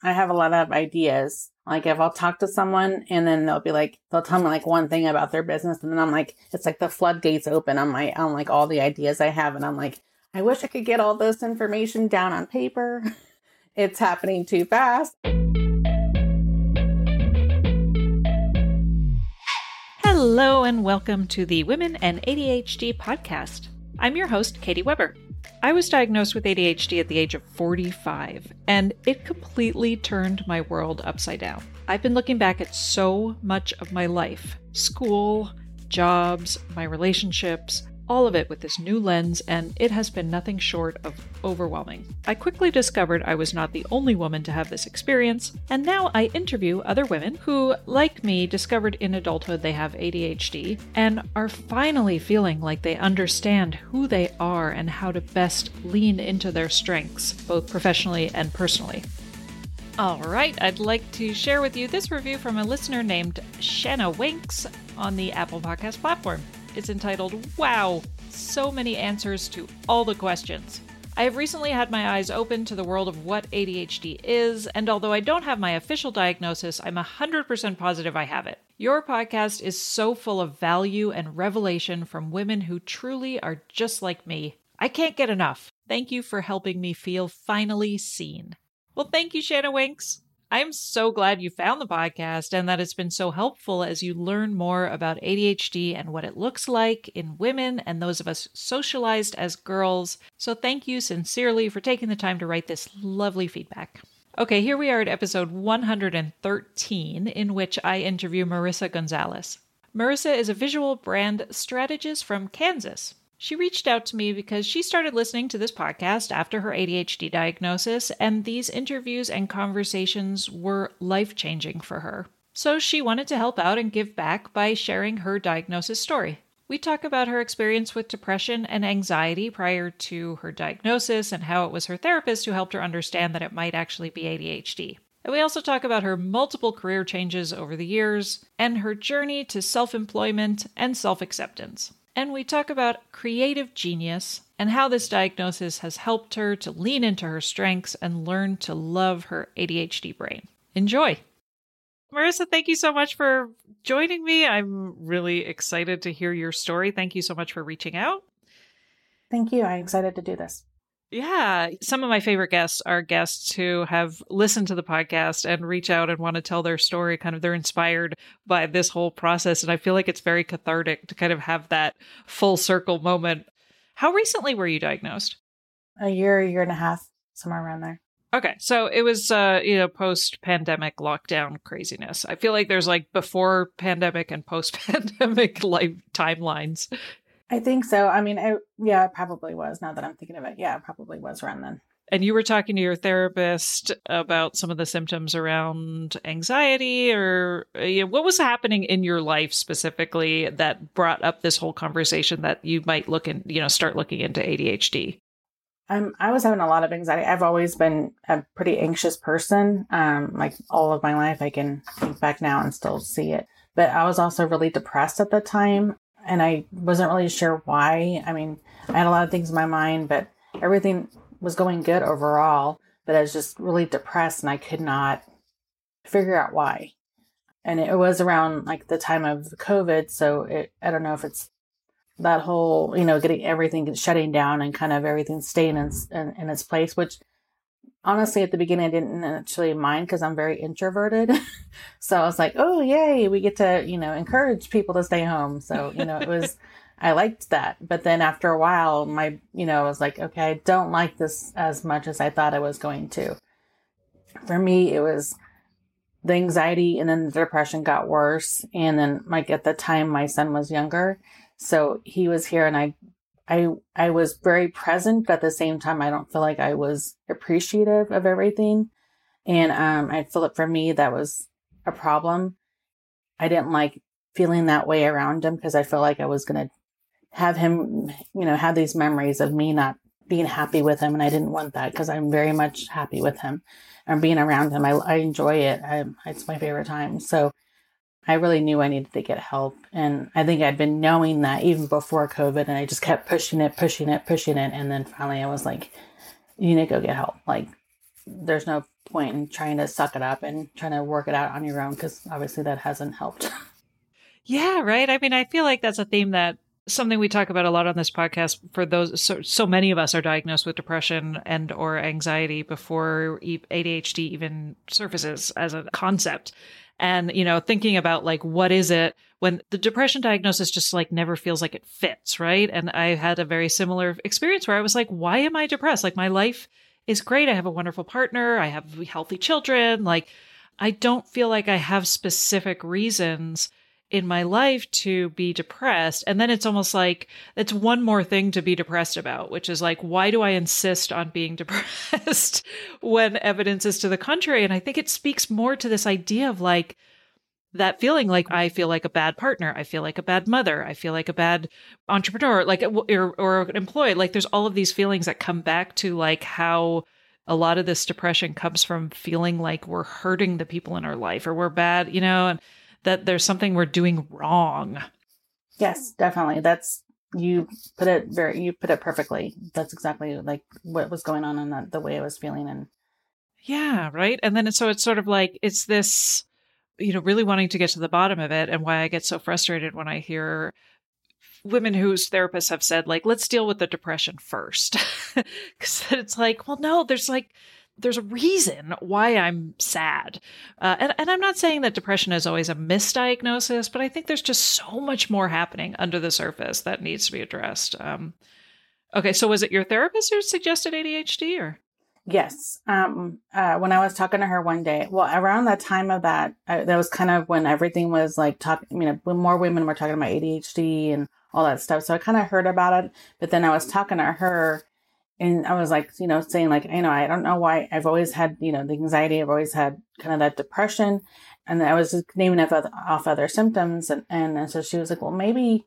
I have a lot of ideas. Like if I'll talk to someone and then they'll be like, they'll tell me like one thing about their business. And then I'm like, it's like the floodgates open on my, on like all the ideas I have. And I'm like, I wish I could get all this information down on paper. it's happening too fast. Hello, and welcome to the Women and ADHD podcast. I'm your host, Katie Weber. I was diagnosed with ADHD at the age of 45, and it completely turned my world upside down. I've been looking back at so much of my life school, jobs, my relationships, all of it with this new lens, and it has been nothing short of overwhelming. I quickly discovered I was not the only woman to have this experience, and now I interview other women who, like me, discovered in adulthood they have ADHD and are finally feeling like they understand who they are and how to best lean into their strengths, both professionally and personally. All right, I'd like to share with you this review from a listener named Shanna Winks on the Apple Podcast platform. It's entitled Wow, so many answers to all the questions. I have recently had my eyes open to the world of what ADHD is, and although I don't have my official diagnosis, I'm 100% positive I have it. Your podcast is so full of value and revelation from women who truly are just like me. I can't get enough. Thank you for helping me feel finally seen. Well, thank you, Shanna Winks. I'm so glad you found the podcast and that it's been so helpful as you learn more about ADHD and what it looks like in women and those of us socialized as girls. So, thank you sincerely for taking the time to write this lovely feedback. Okay, here we are at episode 113, in which I interview Marissa Gonzalez. Marissa is a visual brand strategist from Kansas. She reached out to me because she started listening to this podcast after her ADHD diagnosis, and these interviews and conversations were life changing for her. So she wanted to help out and give back by sharing her diagnosis story. We talk about her experience with depression and anxiety prior to her diagnosis and how it was her therapist who helped her understand that it might actually be ADHD. And we also talk about her multiple career changes over the years and her journey to self employment and self acceptance and we talk about creative genius and how this diagnosis has helped her to lean into her strengths and learn to love her ADHD brain. Enjoy! Marissa, thank you so much for joining me. I'm really excited to hear your story. Thank you so much for reaching out. Thank you. I'm excited to do this. Yeah, some of my favorite guests are guests who have listened to the podcast and reach out and want to tell their story. Kind of, they're inspired by this whole process. And I feel like it's very cathartic to kind of have that full circle moment. How recently were you diagnosed? A year, a year and a half, somewhere around there. Okay, so it was uh, you know post pandemic lockdown craziness. I feel like there's like before pandemic and post pandemic life timelines. I think so. I mean, I, yeah, it probably was. Now that I'm thinking of it, yeah, it probably was around then. And you were talking to your therapist about some of the symptoms around anxiety, or you know, what was happening in your life specifically that brought up this whole conversation that you might look and you know start looking into ADHD. Um, I was having a lot of anxiety. I've always been a pretty anxious person. Um, like all of my life, I can think back now and still see it. But I was also really depressed at the time and I wasn't really sure why. I mean, I had a lot of things in my mind, but everything was going good overall. But I was just really depressed and I could not figure out why. And it was around like the time of COVID. So it, I don't know if it's that whole, you know, getting everything shutting down and kind of everything staying in, in, in its place, which honestly at the beginning I didn't actually mind because I'm very introverted. so I was like, oh yay, we get to, you know, encourage people to stay home. So, you know, it was I liked that. But then after a while, my you know, I was like, okay, I don't like this as much as I thought I was going to. For me, it was the anxiety and then the depression got worse. And then like at the time my son was younger. So he was here and I I I was very present, but at the same time, I don't feel like I was appreciative of everything. And um, I feel that for me, that was a problem. I didn't like feeling that way around him because I felt like I was going to have him, you know, have these memories of me not being happy with him. And I didn't want that because I'm very much happy with him and being around him. I, I enjoy it. I, it's my favorite time. So I really knew I needed to get help. And I think I'd been knowing that even before COVID and I just kept pushing it, pushing it, pushing it. And then finally I was like, you need to go get help. Like there's no point in trying to suck it up and trying to work it out on your own because obviously that hasn't helped. Yeah, right. I mean, I feel like that's a theme that something we talk about a lot on this podcast for those so, so many of us are diagnosed with depression and or anxiety before ADHD even surfaces as a concept and you know thinking about like what is it when the depression diagnosis just like never feels like it fits right? And i had a very similar experience where i was like why am i depressed? Like my life is great. I have a wonderful partner. I have healthy children. Like i don't feel like i have specific reasons in my life to be depressed. And then it's almost like it's one more thing to be depressed about, which is like, why do I insist on being depressed when evidence is to the contrary? And I think it speaks more to this idea of like, that feeling like I feel like a bad partner, I feel like a bad mother, I feel like a bad entrepreneur, like or, or employee. Like there's all of these feelings that come back to like how a lot of this depression comes from feeling like we're hurting the people in our life or we're bad, you know, and that there's something we're doing wrong. Yes, definitely. That's you put it very you put it perfectly. That's exactly like what was going on and the, the way I was feeling and yeah, right. And then so it's sort of like it's this you know really wanting to get to the bottom of it and why I get so frustrated when I hear women whose therapists have said like let's deal with the depression first because it's like well no there's like there's a reason why I'm sad. Uh, and, and I'm not saying that depression is always a misdiagnosis, but I think there's just so much more happening under the surface that needs to be addressed. Um, okay, so was it your therapist who suggested ADHD or? Yes. Um, uh, when I was talking to her one day, well, around that time of that, uh, that was kind of when everything was like talking, you know, when more women were talking about ADHD and all that stuff. So I kind of heard about it, but then I was talking to her and I was like, you know, saying like, you know, I don't know why I've always had, you know, the anxiety. I've always had kind of that depression. And I was just naming off other, off other symptoms. And, and so she was like, well, maybe,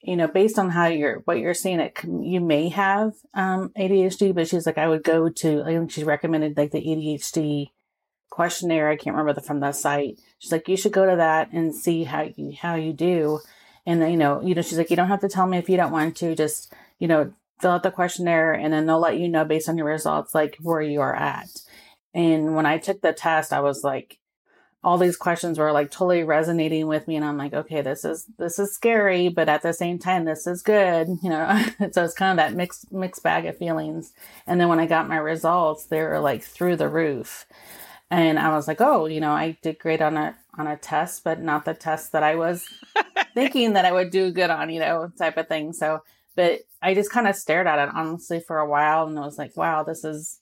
you know, based on how you're, what you're seeing, it you may have, um, ADHD, but she's like, I would go to, I think she recommended like the ADHD questionnaire. I can't remember the, from the site. She's like, you should go to that and see how you, how you do. And then, you know, you know, she's like, you don't have to tell me if you don't want to, just, you know, fill out the questionnaire and then they'll let you know based on your results like where you are at. And when I took the test, I was like, all these questions were like totally resonating with me and I'm like, okay, this is this is scary, but at the same time this is good, you know. so it's kind of that mixed mixed bag of feelings. And then when I got my results, they were like through the roof. And I was like, oh, you know, I did great on a on a test, but not the test that I was thinking that I would do good on, you know, type of thing. So but I just kind of stared at it honestly for a while and I was like, wow, this is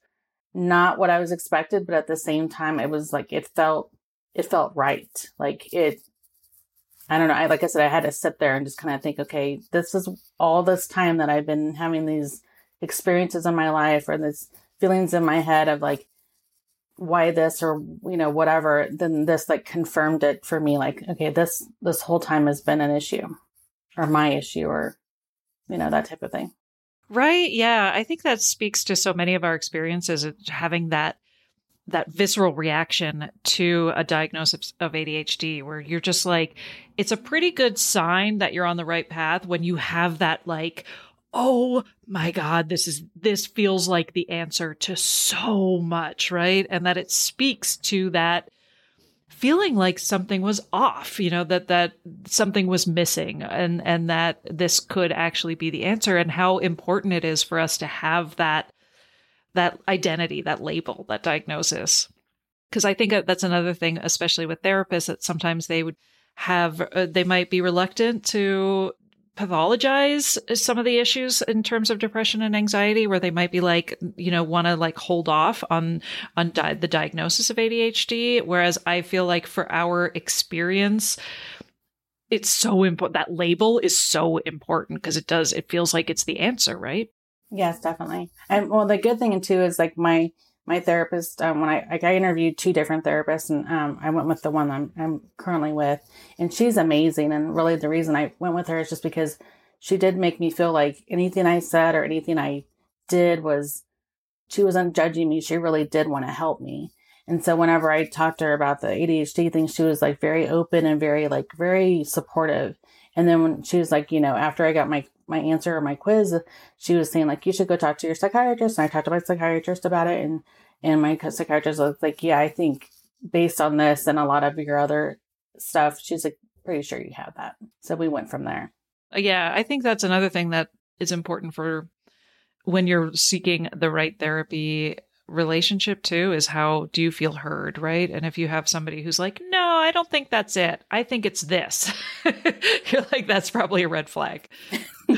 not what I was expected, but at the same time it was like it felt it felt right. Like it I don't know, I like I said, I had to sit there and just kind of think, okay, this is all this time that I've been having these experiences in my life or these feelings in my head of like why this or you know whatever then this like confirmed it for me like okay this this whole time has been an issue or my issue or you know, that type of thing. Right. Yeah. I think that speaks to so many of our experiences having that that visceral reaction to a diagnosis of ADHD where you're just like it's a pretty good sign that you're on the right path when you have that like oh my god this is this feels like the answer to so much right and that it speaks to that feeling like something was off, you know, that, that something was missing and, and that this could actually be the answer and how important it is for us to have that, that identity, that label, that diagnosis. Cause I think that's another thing, especially with therapists, that sometimes they would have, uh, they might be reluctant to pathologize some of the issues in terms of depression and anxiety where they might be like you know want to like hold off on on di- the diagnosis of ADHD whereas I feel like for our experience it's so important that label is so important because it does it feels like it's the answer right? Yes definitely. And well the good thing too is like my my therapist um, when I, like I interviewed two different therapists and um, I went with the one I'm, I'm currently with and she's amazing and really the reason I went with her is just because she did make me feel like anything I said or anything I did was she wasn't judging me she really did want to help me. And so whenever I talked to her about the ADHD thing she was like very open and very like very supportive. And then when she was like you know after I got my my answer or my quiz, she was saying like you should go talk to your psychiatrist. And I talked to my psychiatrist about it, and And my psychiatrist was like, yeah, I think based on this and a lot of your other stuff, she's like, pretty sure you have that. So we went from there. Uh, yeah, I think that's another thing that is important for when you're seeking the right therapy relationship too is how do you feel heard, right? And if you have somebody who's like, "No, I don't think that's it. I think it's this." you're like that's probably a red flag.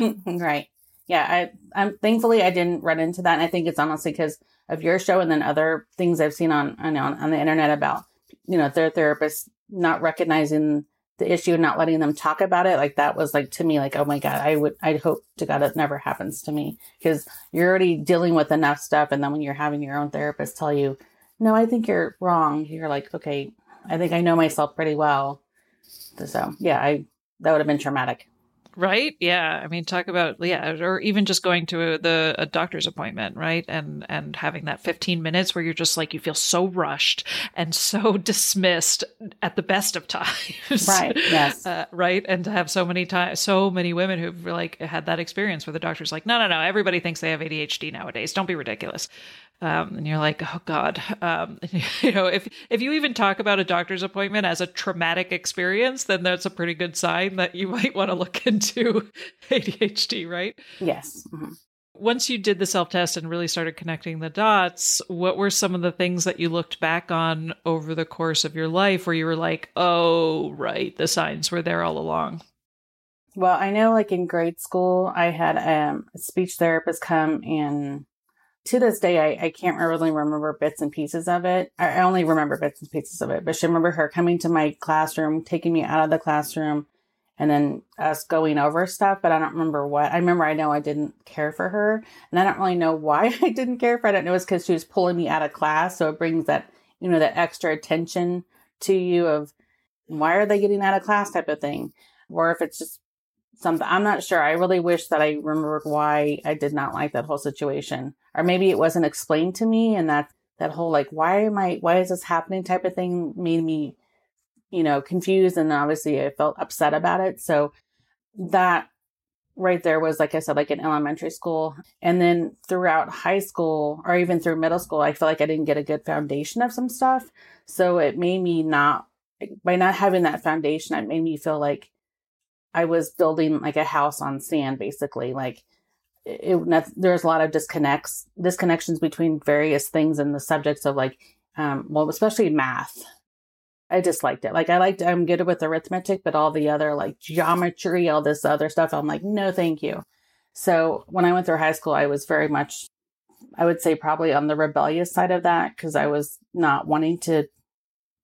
right. Yeah, I I'm thankfully I didn't run into that and I think it's honestly cuz of your show and then other things I've seen on on on the internet about you know their therapists not recognizing the issue and not letting them talk about it like that was like to me like oh my god i would i hope to god it never happens to me because you're already dealing with enough stuff and then when you're having your own therapist tell you no i think you're wrong you're like okay i think i know myself pretty well so yeah i that would have been traumatic right? Yeah. I mean talk about yeah or even just going to a, the a doctor's appointment right? And and having that 15 minutes where you're just like you feel so rushed and so dismissed at the best of times. Right. Yes. Uh, right? And to have so many times so many women who've like had that experience where the doctor's like no no no. Everybody thinks they have adhd nowadays. Don't be ridiculous. Um, and you're like, oh God, um, you know, if if you even talk about a doctor's appointment as a traumatic experience, then that's a pretty good sign that you might want to look into ADHD, right? Yes. Mm-hmm. Once you did the self test and really started connecting the dots, what were some of the things that you looked back on over the course of your life where you were like, oh, right, the signs were there all along? Well, I know like in grade school, I had um, a speech therapist come and to this day, I, I can't really remember bits and pieces of it. I only remember bits and pieces of it, but she remember her coming to my classroom, taking me out of the classroom, and then us going over stuff, but I don't remember what. I remember I know I didn't care for her, and I don't really know why I didn't care for her. I don't know it's because she was pulling me out of class, so it brings that you know that extra attention to you of why are they getting out of class type of thing, or if it's just something. I'm not sure. I really wish that I remembered why I did not like that whole situation. Or maybe it wasn't explained to me and that, that whole like, why am I, why is this happening type of thing made me, you know, confused. And obviously I felt upset about it. So that right there was, like I said, like in elementary school. And then throughout high school or even through middle school, I feel like I didn't get a good foundation of some stuff. So it made me not, by not having that foundation, it made me feel like I was building like a house on sand, basically. Like it, it there's a lot of disconnects, disconnections between various things and the subjects of like, um, well, especially math. I disliked it. Like I liked, I'm good with arithmetic, but all the other like geometry, all this other stuff, I'm like, no, thank you. So when I went through high school, I was very much, I would say probably on the rebellious side of that because I was not wanting to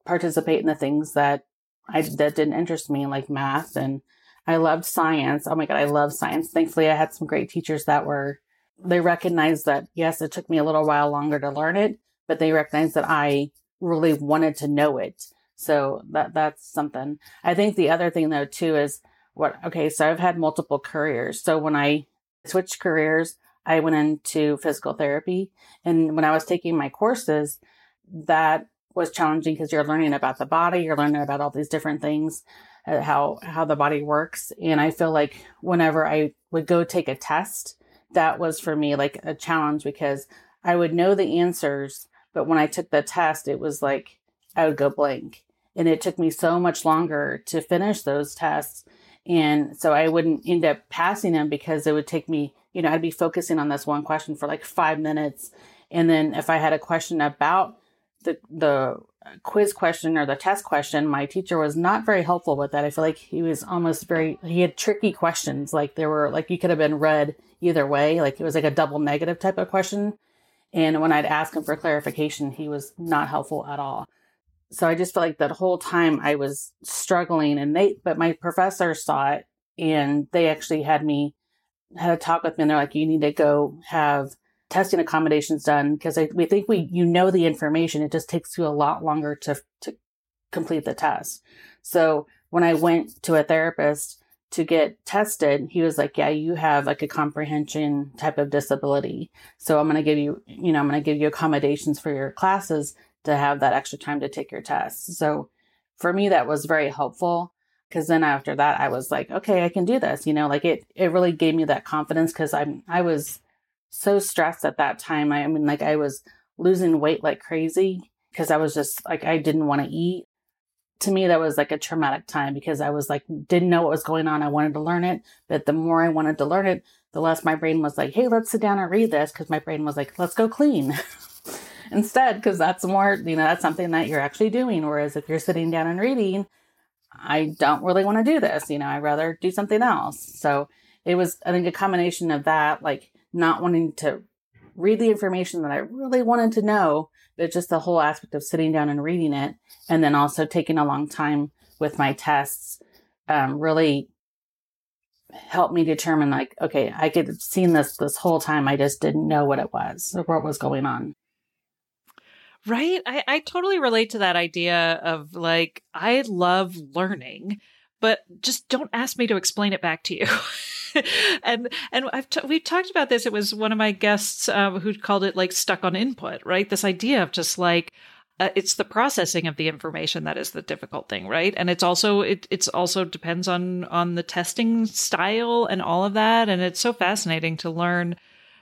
participate in the things that I that didn't interest me, like math and I loved science. Oh my God, I love science. Thankfully, I had some great teachers that were, they recognized that, yes, it took me a little while longer to learn it, but they recognized that I really wanted to know it. So that, that's something. I think the other thing though, too, is what, okay, so I've had multiple careers. So when I switched careers, I went into physical therapy. And when I was taking my courses, that was challenging because you're learning about the body, you're learning about all these different things uh, how how the body works and i feel like whenever i would go take a test that was for me like a challenge because i would know the answers but when i took the test it was like i would go blank and it took me so much longer to finish those tests and so i wouldn't end up passing them because it would take me you know i'd be focusing on this one question for like five minutes and then if i had a question about the the quiz question or the test question, my teacher was not very helpful with that. I feel like he was almost very, he had tricky questions. Like there were, like you could have been read either way. Like it was like a double negative type of question. And when I'd ask him for clarification, he was not helpful at all. So I just felt like that whole time I was struggling and they, but my professor saw it and they actually had me, had a talk with me and they're like, you need to go have testing accommodations done because we think we you know the information. It just takes you a lot longer to to complete the test. So when I went to a therapist to get tested, he was like, "Yeah, you have like a comprehension type of disability. So I'm going to give you, you know, I'm going to give you accommodations for your classes to have that extra time to take your tests." So for me, that was very helpful because then after that, I was like, "Okay, I can do this." You know, like it it really gave me that confidence because I'm I was so stressed at that time. I, I mean, like I was losing weight like crazy because I was just like, I didn't want to eat. To me, that was like a traumatic time because I was like, didn't know what was going on. I wanted to learn it. But the more I wanted to learn it, the less my brain was like, hey, let's sit down and read this. Cause my brain was like, let's go clean instead. Cause that's more, you know, that's something that you're actually doing. Whereas if you're sitting down and reading, I don't really want to do this. You know, I'd rather do something else. So it was, I think, a combination of that, like not wanting to read the information that I really wanted to know, but just the whole aspect of sitting down and reading it. And then also taking a long time with my tests um, really helped me determine like, okay, I could have seen this this whole time. I just didn't know what it was or what was going on. Right. I, I totally relate to that idea of like, I love learning, but just don't ask me to explain it back to you. and and I've t- we've talked about this. It was one of my guests uh, who called it like stuck on input, right? This idea of just like uh, it's the processing of the information that is the difficult thing, right? And it's also it it's also depends on on the testing style and all of that. And it's so fascinating to learn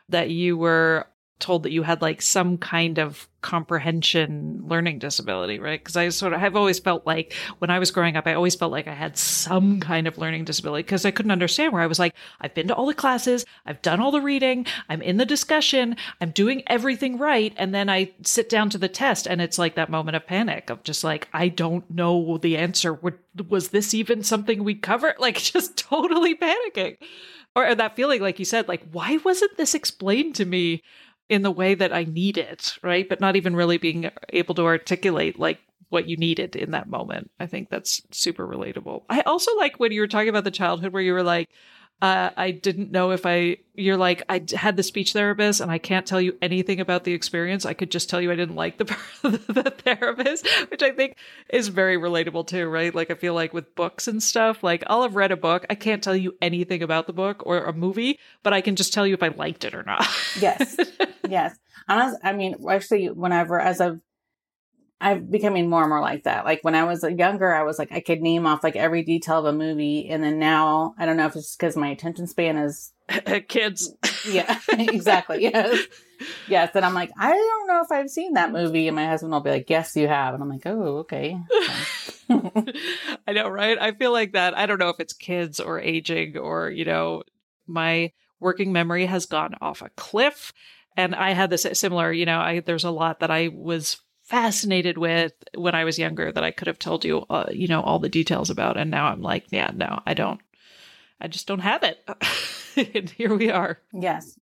that you were told that you had like some kind of comprehension learning disability, right? Because I sort of, I've always felt like when I was growing up, I always felt like I had some kind of learning disability because I couldn't understand where I was like, I've been to all the classes, I've done all the reading, I'm in the discussion, I'm doing everything right. And then I sit down to the test and it's like that moment of panic of just like, I don't know the answer. Was this even something we covered? Like just totally panicking. Or that feeling, like you said, like, why wasn't this explained to me in the way that I need it, right? But not even really being able to articulate like what you needed in that moment. I think that's super relatable. I also like when you were talking about the childhood where you were like, uh, I didn't know if I, you're like, I had the speech therapist and I can't tell you anything about the experience. I could just tell you I didn't like the, the therapist, which I think is very relatable too, right? Like, I feel like with books and stuff, like I'll have read a book. I can't tell you anything about the book or a movie, but I can just tell you if I liked it or not. yes. Yes. Honestly, I mean, actually, whenever, as I've I'm becoming more and more like that. Like when I was younger, I was like, I could name off like every detail of a movie. And then now, I don't know if it's because my attention span is kids. Yeah, exactly. Yes. Yes. And I'm like, I don't know if I've seen that movie. And my husband will be like, Yes, you have. And I'm like, Oh, okay. I know, right? I feel like that. I don't know if it's kids or aging or, you know, my working memory has gone off a cliff. And I had this similar, you know, I, there's a lot that I was fascinated with when I was younger that I could have told you, uh, you know, all the details about. And now I'm like, yeah, no, I don't. I just don't have it. and here we are. Yes.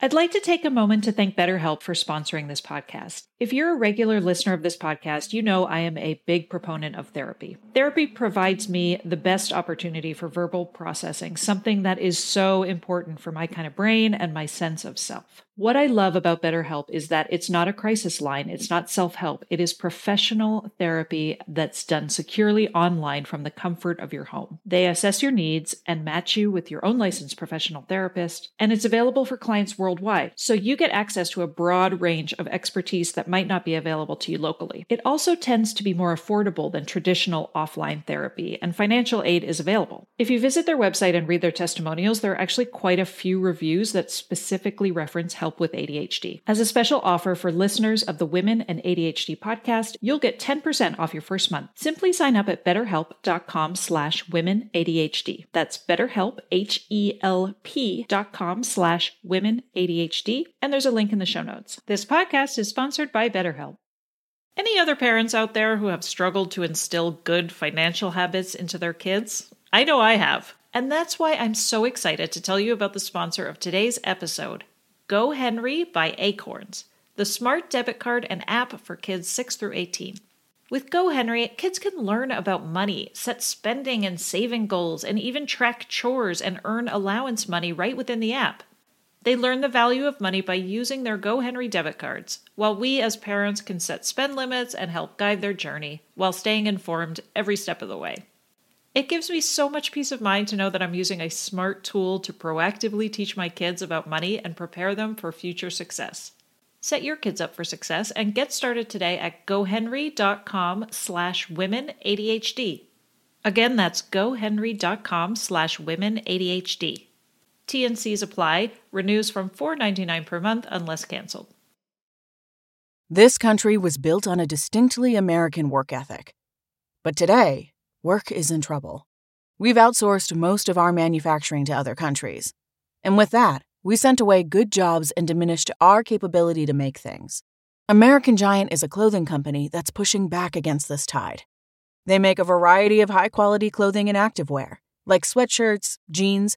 I'd like to take a moment to thank BetterHelp for sponsoring this podcast. If you're a regular listener of this podcast, you know I am a big proponent of therapy. Therapy provides me the best opportunity for verbal processing, something that is so important for my kind of brain and my sense of self. What I love about BetterHelp is that it's not a crisis line, it's not self help, it is professional therapy that's done securely online from the comfort of your home. They assess your needs and match you with your own licensed professional therapist, and it's available for clients worldwide, so you get access to a broad range of expertise that might not be available to you locally. It also tends to be more affordable than traditional offline therapy, and financial aid is available. If you visit their website and read their testimonials, there are actually quite a few reviews that specifically reference help with ADHD. As a special offer for listeners of the Women and ADHD podcast, you'll get 10% off your first month. Simply sign up at betterhelp.com slash women ADHD. That's betterhelp, H-E-L-P dot com slash women ADHD. And there's a link in the show notes. This podcast is sponsored by BetterHelp. Any other parents out there who have struggled to instill good financial habits into their kids? I know I have. And that's why I'm so excited to tell you about the sponsor of today's episode, GoHenry by Acorns, the smart debit card and app for kids 6 through 18. With GoHenry, kids can learn about money, set spending and saving goals, and even track chores and earn allowance money right within the app. They learn the value of money by using their GoHenry debit cards, while we as parents can set spend limits and help guide their journey while staying informed every step of the way. It gives me so much peace of mind to know that I'm using a smart tool to proactively teach my kids about money and prepare them for future success. Set your kids up for success and get started today at gohenry.com slash women ADHD. Again, that's gohenry.com slash women ADHD. TNCs apply, renews from $4.99 per month unless canceled. This country was built on a distinctly American work ethic. But today, work is in trouble. We've outsourced most of our manufacturing to other countries. And with that, we sent away good jobs and diminished our capability to make things. American Giant is a clothing company that's pushing back against this tide. They make a variety of high quality clothing and activewear, like sweatshirts, jeans,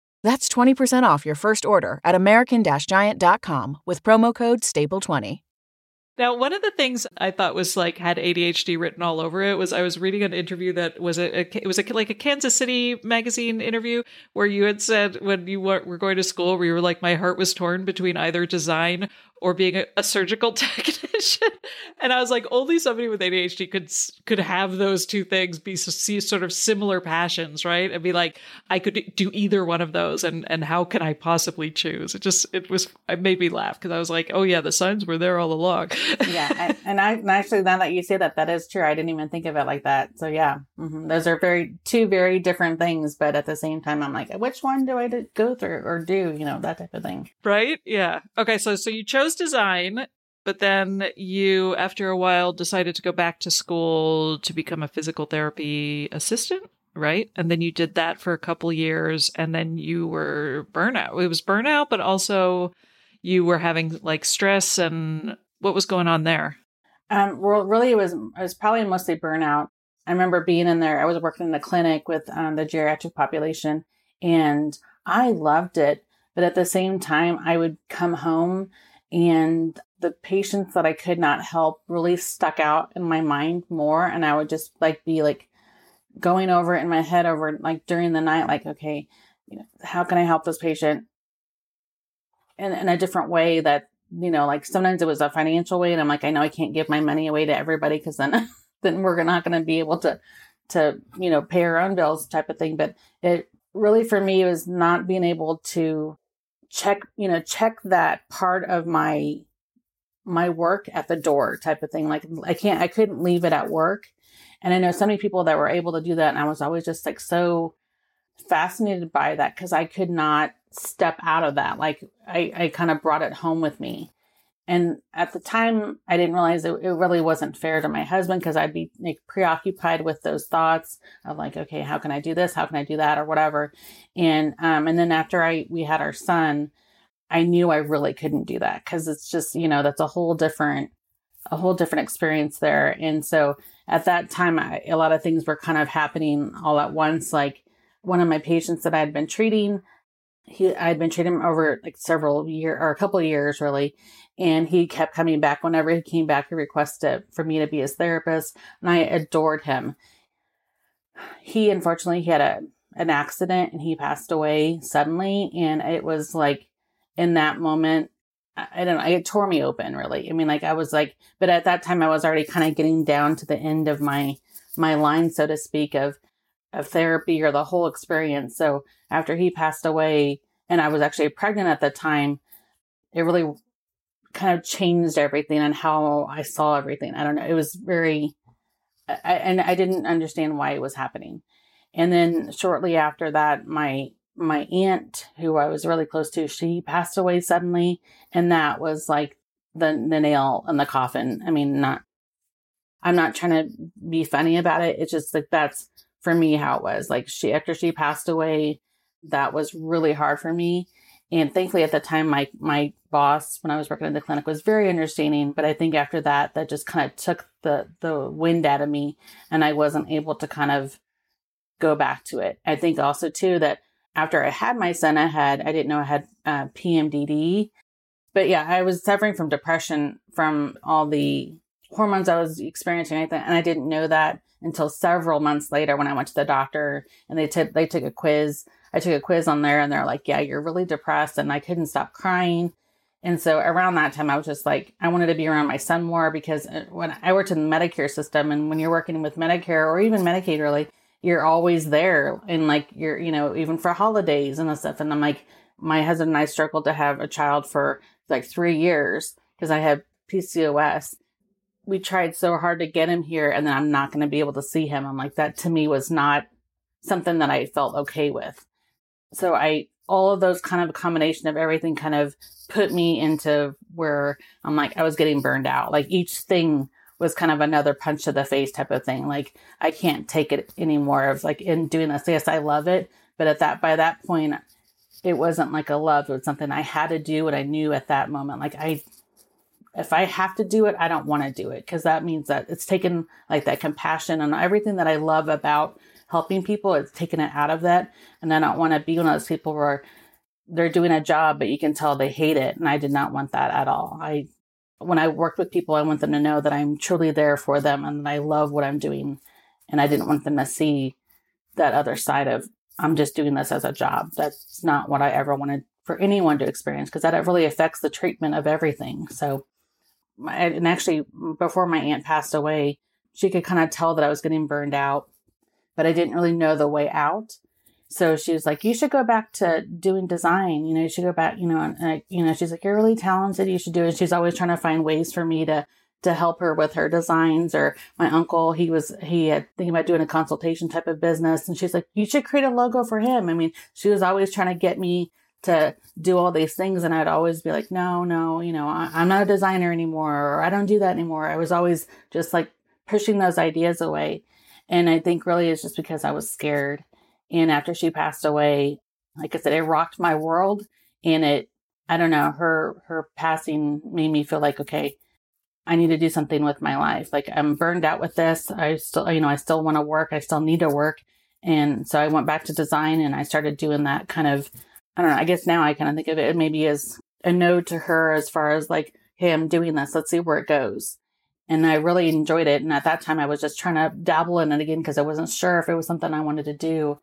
That's 20% off your first order at American Giant.com with promo code STAPLE20. Now, one of the things I thought was like had ADHD written all over it was I was reading an interview that was a, a it was a, like a Kansas City magazine interview where you had said when you were, were going to school where you were like my heart was torn between either design or being a, a, surgical technician. and I was like, only somebody with ADHD could could have those two things be see sort of similar passions, right? And be like, I could do either one of those, and and how can I possibly choose? It just it was it made me laugh because I was like, oh yeah, the signs were there all along. yeah, and, I and actually now that you say that, that is true. I didn't even think of it like that. So yeah, mm-hmm. those are very two very different things, but at the same time, I'm like, which one do I go through or do? You know, that type of thing. Right? Yeah. Okay. So so you chose design, but then you, after a while, decided to go back to school to become a physical therapy assistant, right? And then you did that for a couple years, and then you were burnout. It was burnout, but also you were having like stress and what was going on there? Um, well, really, it was it was probably mostly burnout. I remember being in there. I was working in the clinic with um, the geriatric population, and I loved it. But at the same time, I would come home and the patients that I could not help really stuck out in my mind more. And I would just like be like going over it in my head over like during the night, like, okay, you know, how can I help this patient in, in a different way that, you know, like sometimes it was a financial way. And I'm like, I know I can't give my money away to everybody because then, then we're not going to be able to, to, you know, pay our own bills type of thing. But it really for me was not being able to check, you know, check that part of my my work at the door type of thing. Like I can't I couldn't leave it at work. And I know so many people that were able to do that and I was always just like so fascinated by that because I could not step out of that. Like I, I kind of brought it home with me. And at the time, I didn't realize it, it really wasn't fair to my husband because I'd be like, preoccupied with those thoughts of like, okay, how can I do this? How can I do that? Or whatever. And, um, and then after I, we had our son, I knew I really couldn't do that because it's just, you know, that's a whole different, a whole different experience there. And so at that time, I, a lot of things were kind of happening all at once. Like one of my patients that I had been treating, he I had been treating him over like several year or a couple of years really, and he kept coming back. Whenever he came back, he requested for me to be his therapist, and I adored him. He unfortunately he had a an accident and he passed away suddenly, and it was like in that moment. I don't know. It tore me open, really. I mean, like I was like, but at that time, I was already kind of getting down to the end of my my line, so to speak, of of therapy or the whole experience. So after he passed away, and I was actually pregnant at the time, it really kind of changed everything and how I saw everything. I don't know. It was very, I, and I didn't understand why it was happening. And then shortly after that, my my aunt, who I was really close to, she passed away suddenly, and that was like the the nail in the coffin. I mean, not. I'm not trying to be funny about it. It's just like that's for me how it was. Like she after she passed away, that was really hard for me. And thankfully at the time my my boss when I was working in the clinic was very understanding, but I think after that that just kind of took the the wind out of me and I wasn't able to kind of go back to it. I think also too that after I had my son, I had I didn't know I had uh, PMDD, but yeah, I was suffering from depression from all the hormones I was experiencing, and I didn't know that until several months later when I went to the doctor and they took they took a quiz. I took a quiz on there and they're like, "Yeah, you're really depressed," and I couldn't stop crying. And so around that time, I was just like, I wanted to be around my son more because uh, when I worked in the Medicare system and when you're working with Medicare or even Medicaid, really, you're always there. And like, you're, you know, even for holidays and stuff. And I'm like, my husband and I struggled to have a child for like three years because I had PCOS. We tried so hard to get him here and then I'm not going to be able to see him. I'm like, that to me was not something that I felt okay with. So I, all of those kind of a combination of everything kind of put me into where I'm like, I was getting burned out. Like each thing was kind of another punch to the face type of thing. Like I can't take it anymore of like in doing this. Yes, I love it. But at that, by that point, it wasn't like a love. It was something I had to do. And I knew at that moment, like I, if I have to do it, I don't want to do it because that means that it's taken like that compassion and everything that I love about helping people. It's taken it out of that. And I don't want to be one of those people where they're doing a job, but you can tell they hate it. And I did not want that at all. I, when I worked with people, I want them to know that I'm truly there for them and I love what I'm doing. And I didn't want them to see that other side of, I'm just doing this as a job. That's not what I ever wanted for anyone to experience because that really affects the treatment of everything. So, and actually, before my aunt passed away, she could kind of tell that I was getting burned out, but I didn't really know the way out. So she was like, you should go back to doing design. You know, you should go back, you know, and, uh, you know, she's like, you're really talented. You should do it. She's always trying to find ways for me to, to help her with her designs or my uncle, he was, he had thinking about doing a consultation type of business. And she's like, you should create a logo for him. I mean, she was always trying to get me to do all these things. And I'd always be like, no, no, you know, I, I'm not a designer anymore, or I don't do that anymore. I was always just like pushing those ideas away. And I think really it's just because I was scared and after she passed away, like I said, it rocked my world. And it, I don't know, her, her passing made me feel like, okay, I need to do something with my life. Like I'm burned out with this. I still, you know, I still want to work. I still need to work. And so I went back to design and I started doing that kind of, I don't know, I guess now I kind of think of it maybe as a no to her as far as like, hey, I'm doing this. Let's see where it goes. And I really enjoyed it. And at that time, I was just trying to dabble in it again because I wasn't sure if it was something I wanted to do.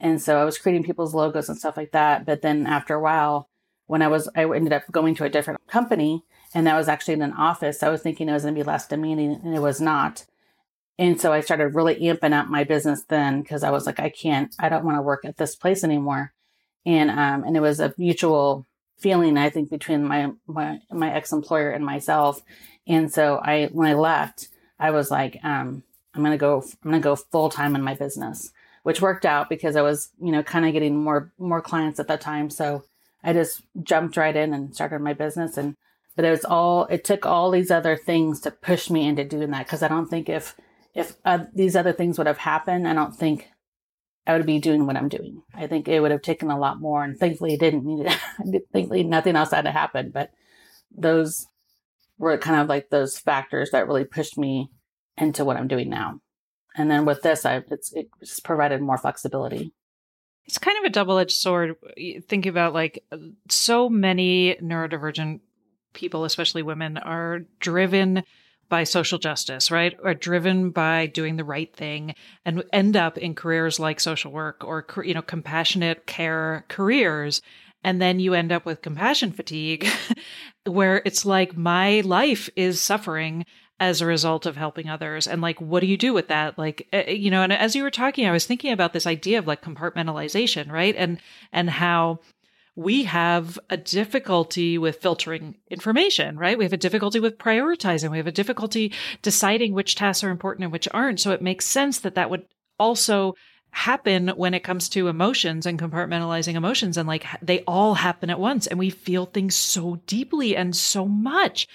And so I was creating people's logos and stuff like that. But then after a while, when I was, I ended up going to a different company and that was actually in an office. I was thinking it was going to be less demanding and it was not. And so I started really amping up my business then because I was like, I can't, I don't want to work at this place anymore. And, um, and it was a mutual feeling, I think, between my, my, my ex employer and myself. And so I, when I left, I was like, um, I'm going to go, I'm going to go full time in my business which worked out because I was, you know, kind of getting more more clients at that time. So I just jumped right in and started my business and but it was all it took all these other things to push me into doing that because I don't think if if uh, these other things would have happened, I don't think I would be doing what I'm doing. I think it would have taken a lot more, and thankfully, it didn't need it. thankfully, nothing else had to happen. But those were kind of like those factors that really pushed me into what I'm doing now. And then with this, I it's provided more flexibility. It's kind of a double edged sword. Think about like so many neurodivergent people, especially women, are driven by social justice, right? Or driven by doing the right thing and end up in careers like social work or, you know, compassionate care careers. And then you end up with compassion fatigue where it's like my life is suffering as a result of helping others and like what do you do with that like uh, you know and as you were talking i was thinking about this idea of like compartmentalization right and and how we have a difficulty with filtering information, right? We have a difficulty with prioritizing. We have a difficulty deciding which tasks are important and which aren't. So it makes sense that that would also happen when it comes to emotions and compartmentalizing emotions and like they all happen at once and we feel things so deeply and so much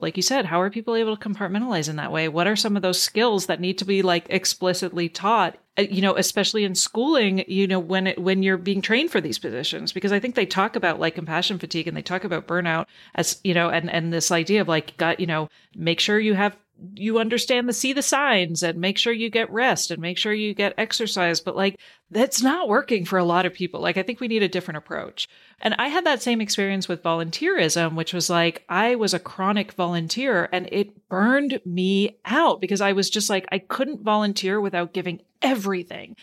like you said, how are people able to compartmentalize in that way? What are some of those skills that need to be like explicitly taught? Uh, you know, especially in schooling, you know, when it, when you're being trained for these positions, because I think they talk about like compassion fatigue and they talk about burnout as, you know, and, and this idea of like, got, you know, make sure you have you understand the see the signs and make sure you get rest and make sure you get exercise. But like that's not working for a lot of people. Like i think we need a different approach. And i had that same experience with volunteerism which was like i was a chronic volunteer and it burned me out because i was just like i couldn't volunteer without giving everything.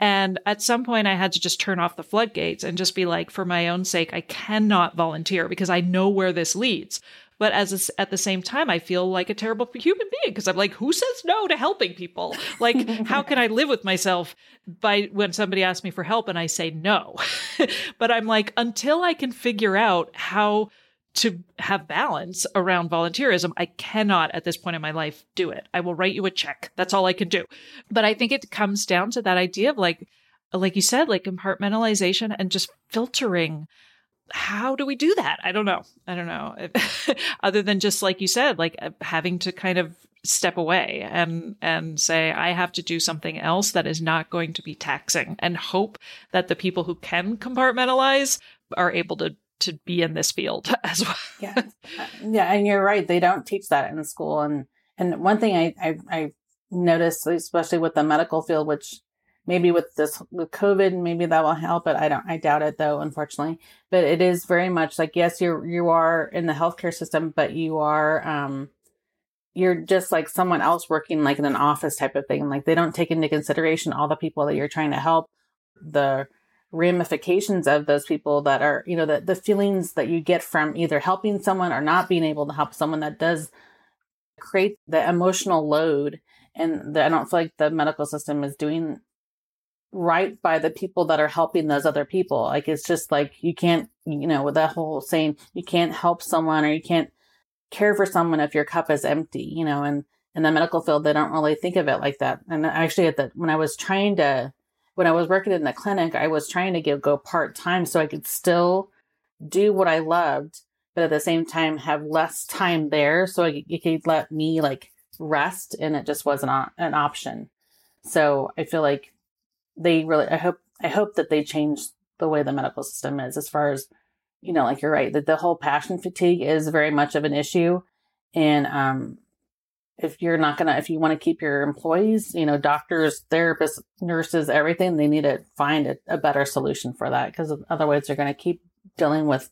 And at some point, I had to just turn off the floodgates and just be like, for my own sake, I cannot volunteer because I know where this leads. But as a, at the same time, I feel like a terrible human being because I'm like, who says no to helping people? Like, how can I live with myself by when somebody asks me for help and I say no? but I'm like, until I can figure out how to have balance around volunteerism, I cannot at this point in my life do it. I will write you a check. That's all I can do. But I think it comes down to that idea of like, like you said, like compartmentalization and just filtering. How do we do that? I don't know. I don't know. Other than just like you said, like uh, having to kind of step away and and say I have to do something else that is not going to be taxing and hope that the people who can compartmentalize are able to to be in this field as well. yeah, yeah, and you're right. They don't teach that in school. And and one thing I I, I noticed, especially with the medical field, which maybe with this with COVID, maybe that will help. But I don't. I doubt it though, unfortunately. But it is very much like yes, you're you are in the healthcare system, but you are um you're just like someone else working like in an office type of thing. Like they don't take into consideration all the people that you're trying to help, the ramifications of those people that are, you know, the, the feelings that you get from either helping someone or not being able to help someone that does create the emotional load. And the, I don't feel like the medical system is doing right by the people that are helping those other people. Like it's just like you can't, you know, with that whole saying, you can't help someone or you can't care for someone if your cup is empty, you know, and in the medical field, they don't really think of it like that. And actually at the, when I was trying to when I was working in the clinic, I was trying to give, go part time so I could still do what I loved, but at the same time have less time there so it could let me like rest and it just wasn't an option. So I feel like they really, I hope, I hope that they change the way the medical system is as far as, you know, like you're right, that the whole passion fatigue is very much of an issue. And, um, if you're not gonna if you want to keep your employees you know doctors therapists nurses everything they need to find a, a better solution for that because otherwise they're going to keep dealing with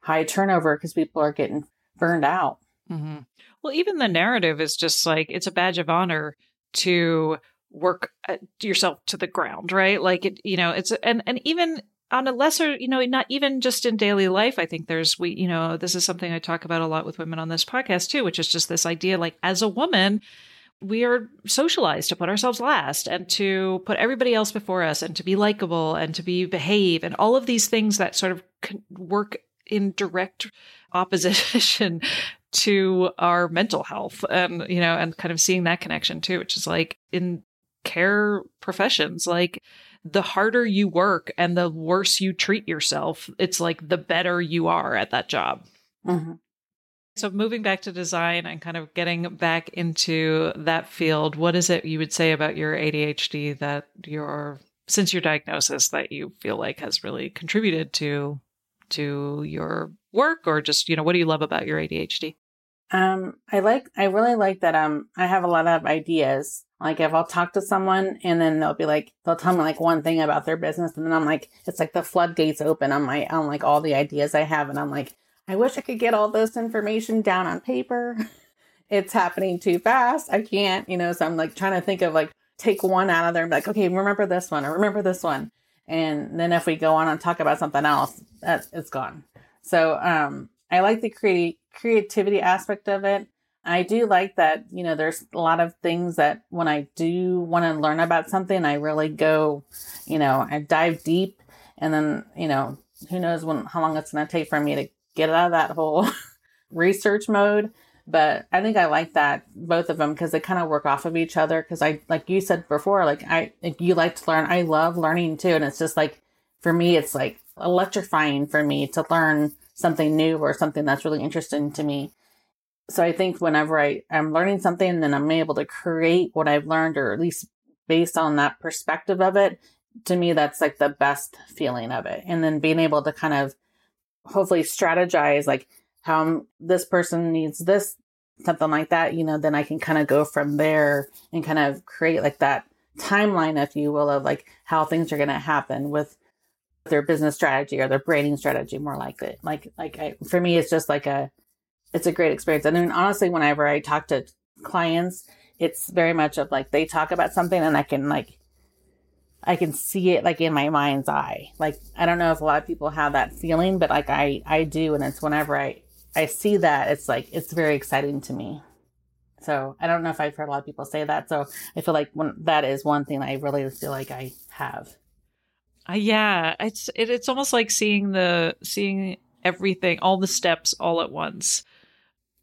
high turnover because people are getting burned out mm-hmm. well even the narrative is just like it's a badge of honor to work uh, yourself to the ground right? Like it you know it's and and even on a lesser, you know, not even just in daily life, I think there's, we, you know, this is something I talk about a lot with women on this podcast too, which is just this idea like as a woman, we are socialized to put ourselves last and to put everybody else before us and to be likable and to be behave and all of these things that sort of work in direct opposition to our mental health and you know and kind of seeing that connection too which is like in care professions like the harder you work and the worse you treat yourself, it's like the better you are at that job. Mm-hmm. So, moving back to design and kind of getting back into that field, what is it you would say about your ADHD that your since your diagnosis that you feel like has really contributed to to your work or just you know what do you love about your ADHD? Um, I like I really like that um I have a lot of ideas like if I'll talk to someone and then they'll be like, they'll tell me like one thing about their business. And then I'm like, it's like the floodgates open on my, on like all the ideas I have. And I'm like, I wish I could get all this information down on paper. it's happening too fast. I can't, you know, so I'm like trying to think of like, take one out of there and be like, okay, remember this one or remember this one. And then if we go on and talk about something else, that it's gone. So, um, I like the create creativity aspect of it. I do like that, you know, there's a lot of things that when I do want to learn about something, I really go, you know, I dive deep and then, you know, who knows when how long it's going to take for me to get out of that whole research mode. But I think I like that both of them because they kind of work off of each other. Because I, like you said before, like I, you like to learn, I love learning too. And it's just like, for me, it's like electrifying for me to learn something new or something that's really interesting to me so I think whenever I am learning something, then I'm able to create what I've learned, or at least based on that perspective of it. To me, that's like the best feeling of it. And then being able to kind of hopefully strategize like how this person needs this, something like that, you know, then I can kind of go from there and kind of create like that timeline, if you will, of like how things are going to happen with their business strategy or their branding strategy more like it. Like, like I, for me, it's just like a, it's a great experience. And then honestly, whenever I talk to clients, it's very much of like they talk about something and I can like I can see it like in my mind's eye. Like I don't know if a lot of people have that feeling, but like I I do and it's whenever I I see that it's like it's very exciting to me. So I don't know if I've heard a lot of people say that. So I feel like when, that is one thing I really feel like I have. Uh, yeah, it's it, it's almost like seeing the seeing everything, all the steps all at once.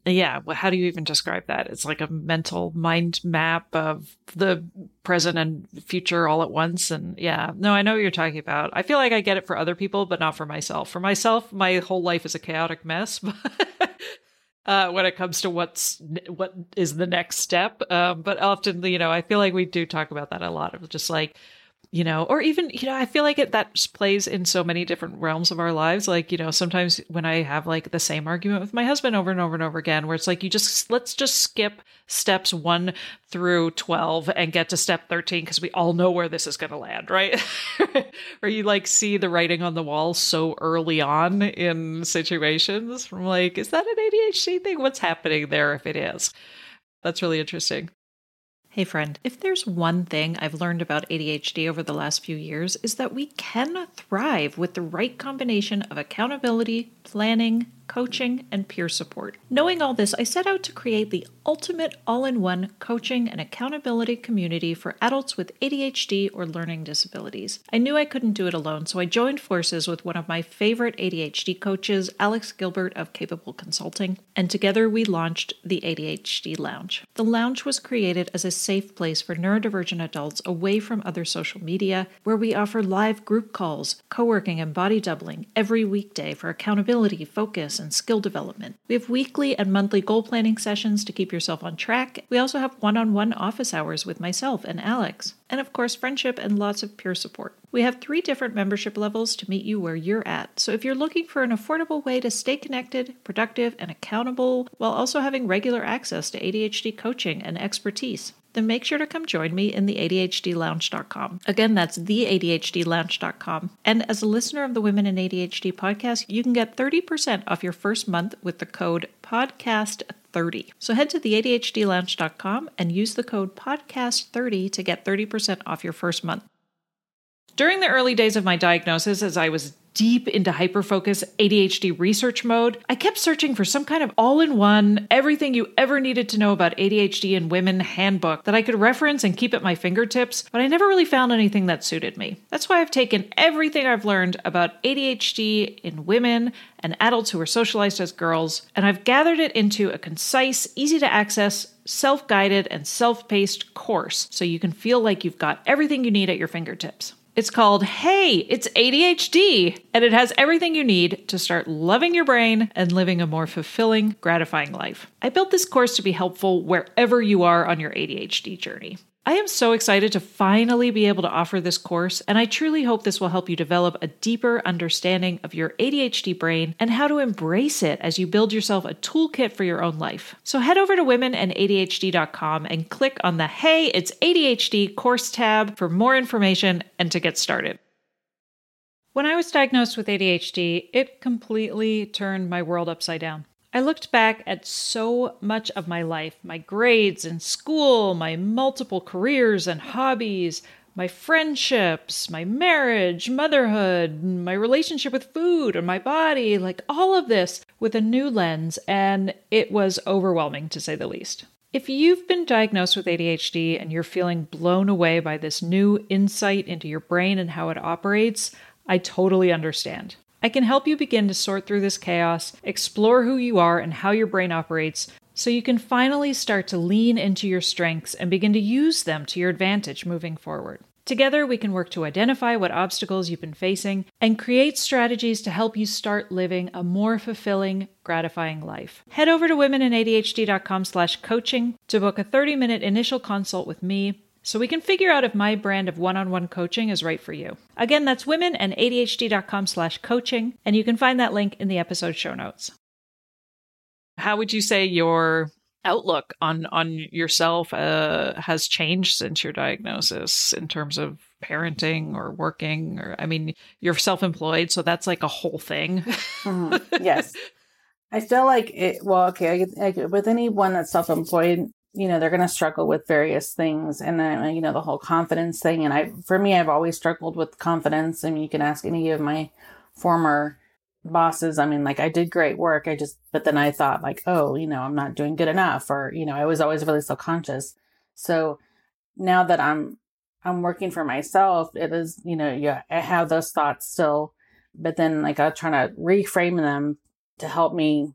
Yeah, well, how do you even describe that? It's like a mental mind map of the present and future all at once. And yeah, no, I know what you're talking about. I feel like I get it for other people, but not for myself. For myself, my whole life is a chaotic mess. But uh, when it comes to what's what is the next step. Um, but often, you know, I feel like we do talk about that a lot of just like you know, or even, you know, I feel like it that plays in so many different realms of our lives. Like, you know, sometimes when I have like the same argument with my husband over and over and over again, where it's like, you just, let's just skip steps one through 12 and get to step 13 because we all know where this is going to land, right? or you like see the writing on the wall so early on in situations from like, is that an ADHD thing? What's happening there if it is? That's really interesting. Hey, friend, if there's one thing I've learned about ADHD over the last few years, is that we can thrive with the right combination of accountability, planning, coaching, and peer support. Knowing all this, I set out to create the ultimate all in one coaching and accountability community for adults with ADHD or learning disabilities. I knew I couldn't do it alone, so I joined forces with one of my favorite ADHD coaches, Alex Gilbert of Capable Consulting, and together we launched the ADHD Lounge. The lounge was created as a safe place for neurodivergent adults away from other social media, where we offer live group calls, co working, and body doubling every weekday for accountability, focus, and skill development. We have weekly and monthly goal planning sessions to keep yourself on track. We also have one on one office hours with myself and Alex. And of course, friendship and lots of peer support. We have three different membership levels to meet you where you're at. So if you're looking for an affordable way to stay connected, productive, and accountable while also having regular access to ADHD coaching and expertise, then make sure to come join me in the ADHDlounge.com. Again, that's the ADHDlounge.com. And as a listener of the Women and ADHD podcast, you can get 30% off your first month with the code podcast30. So head to the ADHDlounge.com and use the code podcast30 to get 30% off your first month. During the early days of my diagnosis, as I was deep into hyperfocus ADHD research mode, I kept searching for some kind of all in one, everything you ever needed to know about ADHD in women handbook that I could reference and keep at my fingertips, but I never really found anything that suited me. That's why I've taken everything I've learned about ADHD in women and adults who are socialized as girls, and I've gathered it into a concise, easy to access, self guided, and self paced course so you can feel like you've got everything you need at your fingertips. It's called Hey, It's ADHD, and it has everything you need to start loving your brain and living a more fulfilling, gratifying life. I built this course to be helpful wherever you are on your ADHD journey. I am so excited to finally be able to offer this course, and I truly hope this will help you develop a deeper understanding of your ADHD brain and how to embrace it as you build yourself a toolkit for your own life. So head over to womenandadhd.com and click on the Hey, it's ADHD course tab for more information and to get started. When I was diagnosed with ADHD, it completely turned my world upside down. I looked back at so much of my life my grades in school, my multiple careers and hobbies, my friendships, my marriage, motherhood, my relationship with food and my body like all of this with a new lens, and it was overwhelming to say the least. If you've been diagnosed with ADHD and you're feeling blown away by this new insight into your brain and how it operates, I totally understand. I can help you begin to sort through this chaos, explore who you are and how your brain operates, so you can finally start to lean into your strengths and begin to use them to your advantage moving forward. Together, we can work to identify what obstacles you've been facing and create strategies to help you start living a more fulfilling, gratifying life. Head over to womenandadhd.com slash coaching to book a 30-minute initial consult with me so we can figure out if my brand of one-on-one coaching is right for you. Again, that's womenandadhd.com slash coaching, and you can find that link in the episode show notes. How would you say your outlook on on yourself uh, has changed since your diagnosis in terms of parenting or working or i mean you're self-employed so that's like a whole thing mm-hmm. yes i feel like it well okay I, I, with anyone that's self-employed you know, they're going to struggle with various things. And then, uh, you know, the whole confidence thing. And I, for me, I've always struggled with confidence. I mean, you can ask any of my former bosses. I mean, like I did great work. I just, but then I thought like, oh, you know, I'm not doing good enough or, you know, I was always really self conscious. So now that I'm, I'm working for myself, it is, you know, yeah, I have those thoughts still, but then like I'm trying to reframe them to help me,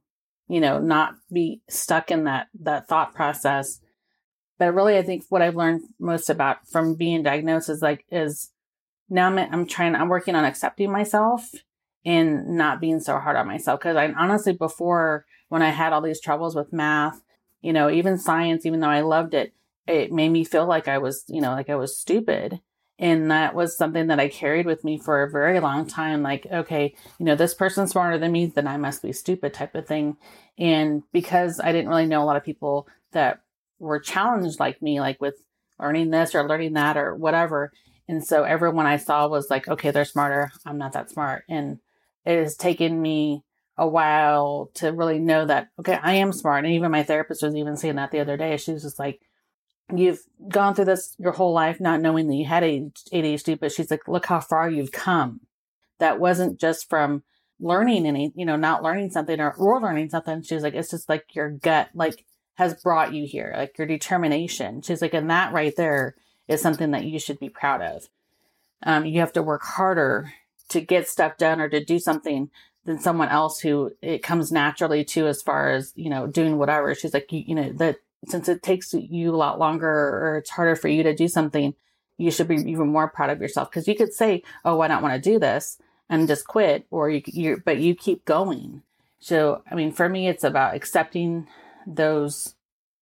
you know, not be stuck in that, that thought process. But really, I think what I've learned most about from being diagnosed is like, is now I'm, I'm trying, I'm working on accepting myself and not being so hard on myself. Cause I honestly, before when I had all these troubles with math, you know, even science, even though I loved it, it made me feel like I was, you know, like I was stupid. And that was something that I carried with me for a very long time. Like, okay, you know, this person's smarter than me, then I must be stupid type of thing. And because I didn't really know a lot of people that were challenged like me, like with learning this or learning that or whatever. And so everyone I saw was like, okay, they're smarter. I'm not that smart. And it has taken me a while to really know that, okay, I am smart. And even my therapist was even saying that the other day. She was just like, you've gone through this your whole life not knowing that you had ADHD, but she's like, look how far you've come. That wasn't just from learning any, you know, not learning something or, or learning something. She's like, it's just like your gut, like has brought you here, like your determination. She's like, and that right there is something that you should be proud of. Um, you have to work harder to get stuff done or to do something than someone else who it comes naturally to as far as, you know, doing whatever. She's like, you, you know, that since it takes you a lot longer or it's harder for you to do something, you should be even more proud of yourself because you could say, "Oh, I don't want to do this," and just quit, or you, you, but you keep going. So, I mean, for me, it's about accepting those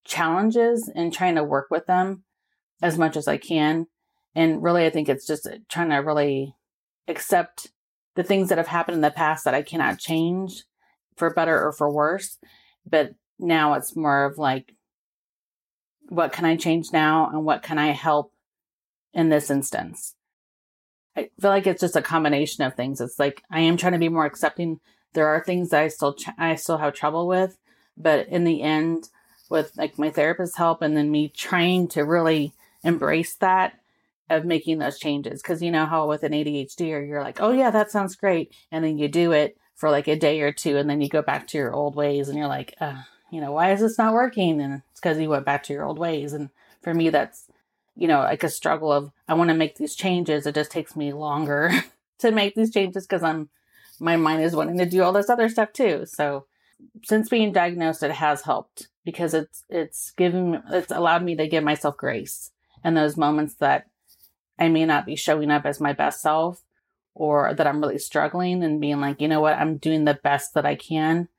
challenges and trying to work with them as much as I can. And really, I think it's just uh, trying to really accept the things that have happened in the past that I cannot change for better or for worse. But now it's more of like what can I change now and what can I help in this instance? I feel like it's just a combination of things. It's like I am trying to be more accepting. There are things that I still ch- I still have trouble with, but in the end, with like my therapist's help and then me trying to really embrace that of making those changes, because you know how with an ADHD, or you're like, oh yeah, that sounds great, and then you do it for like a day or two, and then you go back to your old ways, and you're like, uh, you know, why is this not working? And it's because you went back to your old ways. And for me, that's, you know, like a struggle of, I want to make these changes. It just takes me longer to make these changes because I'm, my mind is wanting to do all this other stuff too. So since being diagnosed, it has helped because it's, it's given, it's allowed me to give myself grace in those moments that I may not be showing up as my best self or that I'm really struggling and being like, you know what, I'm doing the best that I can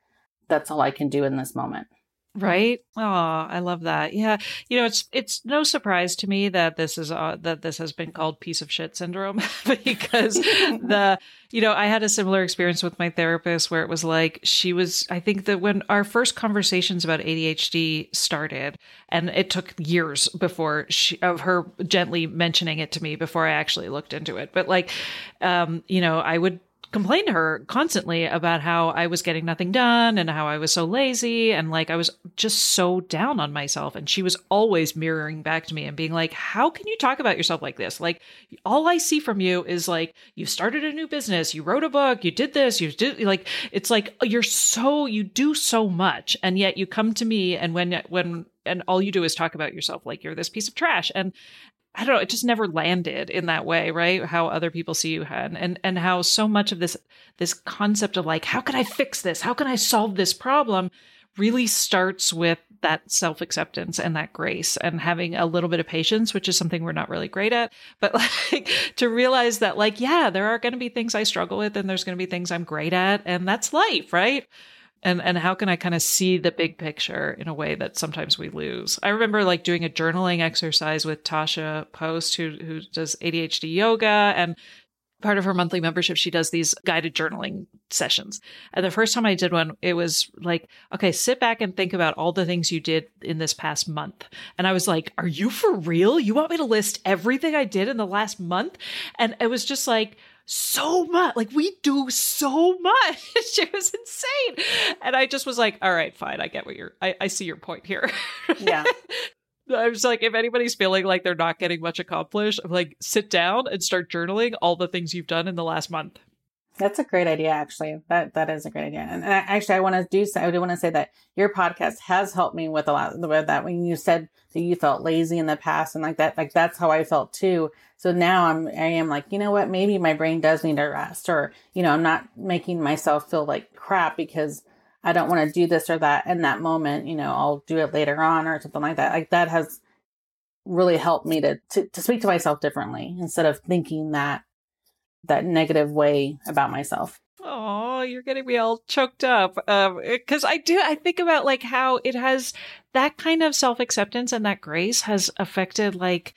that's all I can do in this moment. Right? Oh, I love that. Yeah. You know, it's it's no surprise to me that this is uh, that this has been called piece of shit syndrome because the you know, I had a similar experience with my therapist where it was like she was I think that when our first conversations about ADHD started and it took years before she of her gently mentioning it to me before I actually looked into it. But like um, you know, I would complained to her constantly about how I was getting nothing done and how I was so lazy and like I was just so down on myself. And she was always mirroring back to me and being like, How can you talk about yourself like this? Like, all I see from you is like, you started a new business, you wrote a book, you did this, you did like, it's like you're so, you do so much. And yet you come to me and when, when, and all you do is talk about yourself like you're this piece of trash. And I don't know, it just never landed in that way, right? How other people see you and and and how so much of this this concept of like, how can I fix this? How can I solve this problem? really starts with that self acceptance and that grace and having a little bit of patience, which is something we're not really great at. But like to realize that, like, yeah, there are going to be things I struggle with and there's going to be things I'm great at. And that's life, right? And and how can i kind of see the big picture in a way that sometimes we lose? I remember like doing a journaling exercise with tasha post who who does adhd yoga and part of her monthly membership she does these guided journaling sessions. And the first time i did one it was like okay sit back and think about all the things you did in this past month. And i was like are you for real? You want me to list everything i did in the last month? And it was just like so much. Like we do so much. it was insane. And I just was like, all right, fine. I get what you're, I, I see your point here. Yeah. I was like, if anybody's feeling like they're not getting much accomplished, I'm like, sit down and start journaling all the things you've done in the last month. That's a great idea, actually. That that is a great idea. And, and actually, I want to do. I do want to say that your podcast has helped me with a lot with that. When you said that you felt lazy in the past and like that, like that's how I felt too. So now I'm, I am like, you know what? Maybe my brain does need a rest, or you know, I'm not making myself feel like crap because I don't want to do this or that in that moment. You know, I'll do it later on or something like that. Like that has really helped me to to, to speak to myself differently instead of thinking that that negative way about myself. Oh, you're getting me all choked up. Um because um, I do, I think about like how it has that kind of self acceptance and that grace has affected like,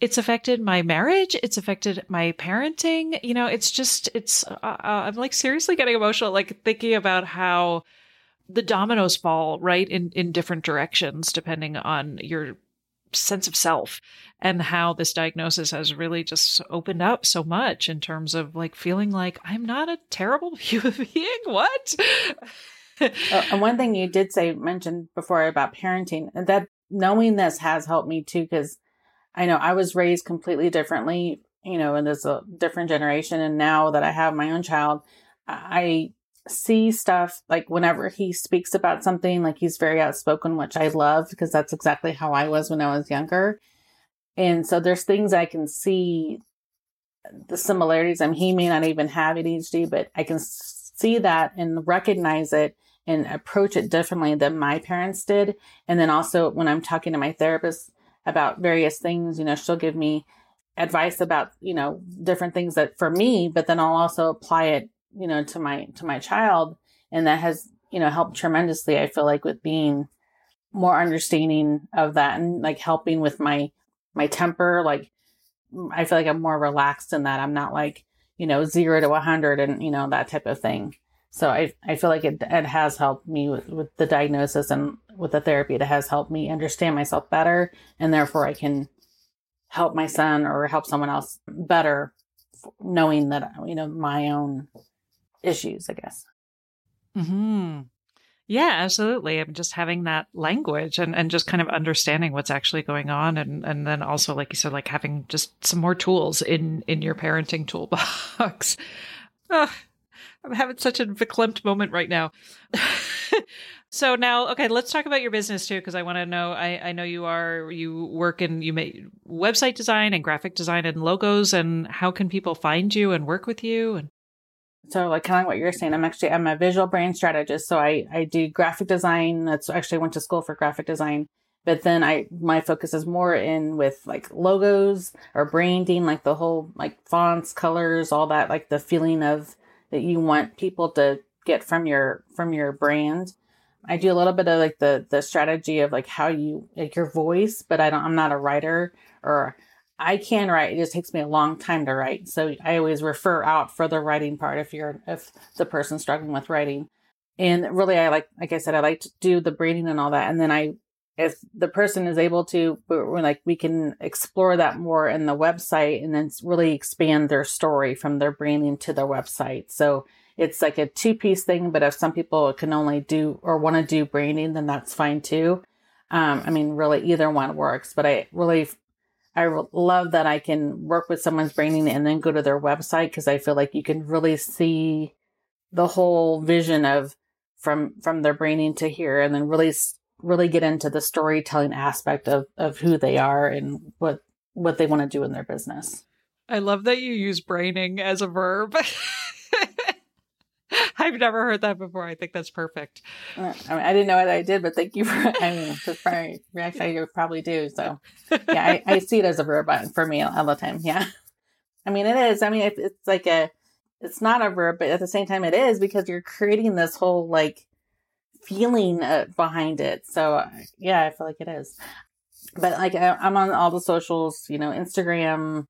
it's affected my marriage. It's affected my parenting. You know, it's just, it's, uh, uh, I'm like seriously getting emotional, like thinking about how the dominoes fall, right? In, in different directions, depending on your sense of self and how this diagnosis has really just opened up so much in terms of like feeling like I'm not a terrible human being. What? oh, and one thing you did say mentioned before about parenting that knowing this has helped me too because I know I was raised completely differently, you know, and there's a uh, different generation. And now that I have my own child, I see stuff like whenever he speaks about something, like he's very outspoken, which I love because that's exactly how I was when I was younger. And so there's things I can see the similarities. I mean, he may not even have ADHD, but I can see that and recognize it and approach it differently than my parents did. And then also when I'm talking to my therapist about various things, you know, she'll give me advice about, you know, different things that for me, but then I'll also apply it you know, to my, to my child. And that has, you know, helped tremendously. I feel like with being more understanding of that and like helping with my, my temper. Like mm, I feel like I'm more relaxed in that. I'm not like, you know, zero to a hundred and, you know, that type of thing. So I, I feel like it, it has helped me with, with the diagnosis and with the therapy. It has helped me understand myself better. And therefore I can help my son or help someone else better knowing that, you know, my own issues, I guess. Hmm. Yeah, absolutely. I'm just having that language and, and just kind of understanding what's actually going on and, and then also like you said, like having just some more tools in in your parenting toolbox. oh, I'm having such a verklempt moment right now. so now, okay, let's talk about your business too, because I want to know. I, I know you are you work in you make website design and graphic design and logos, and how can people find you and work with you? And so like kind of what you're saying i'm actually i'm a visual brand strategist so i i do graphic design. That's actually went to school for graphic design but then i my focus is more in with like logos or branding like the whole like fonts colors all that like the feeling of that you want people to get from your from your brand. I do a little bit of like the the strategy of like how you like your voice but i don't i'm not a writer or I can write. It just takes me a long time to write. So I always refer out for the writing part if you're if the person's struggling with writing. And really I like like I said, I like to do the branding and all that. And then I if the person is able to we're like we can explore that more in the website and then really expand their story from their branding to their website. So it's like a two piece thing, but if some people can only do or want to do branding, then that's fine too. Um, I mean, really either one works, but I really I love that I can work with someone's branding and then go to their website because I feel like you can really see the whole vision of from from their branding to here and then really really get into the storytelling aspect of of who they are and what what they want to do in their business. I love that you use braining as a verb. I've never heard that before. I think that's perfect. I mean, I didn't know what I did, but thank you for. I mean, that's probably actually you probably do. So, yeah, I, I see it as a verb for me all the time. Yeah, I mean, it is. I mean, it, it's like a, it's not a verb, but at the same time, it is because you're creating this whole like feeling uh, behind it. So, yeah, I feel like it is. But like, I, I'm on all the socials, you know, Instagram,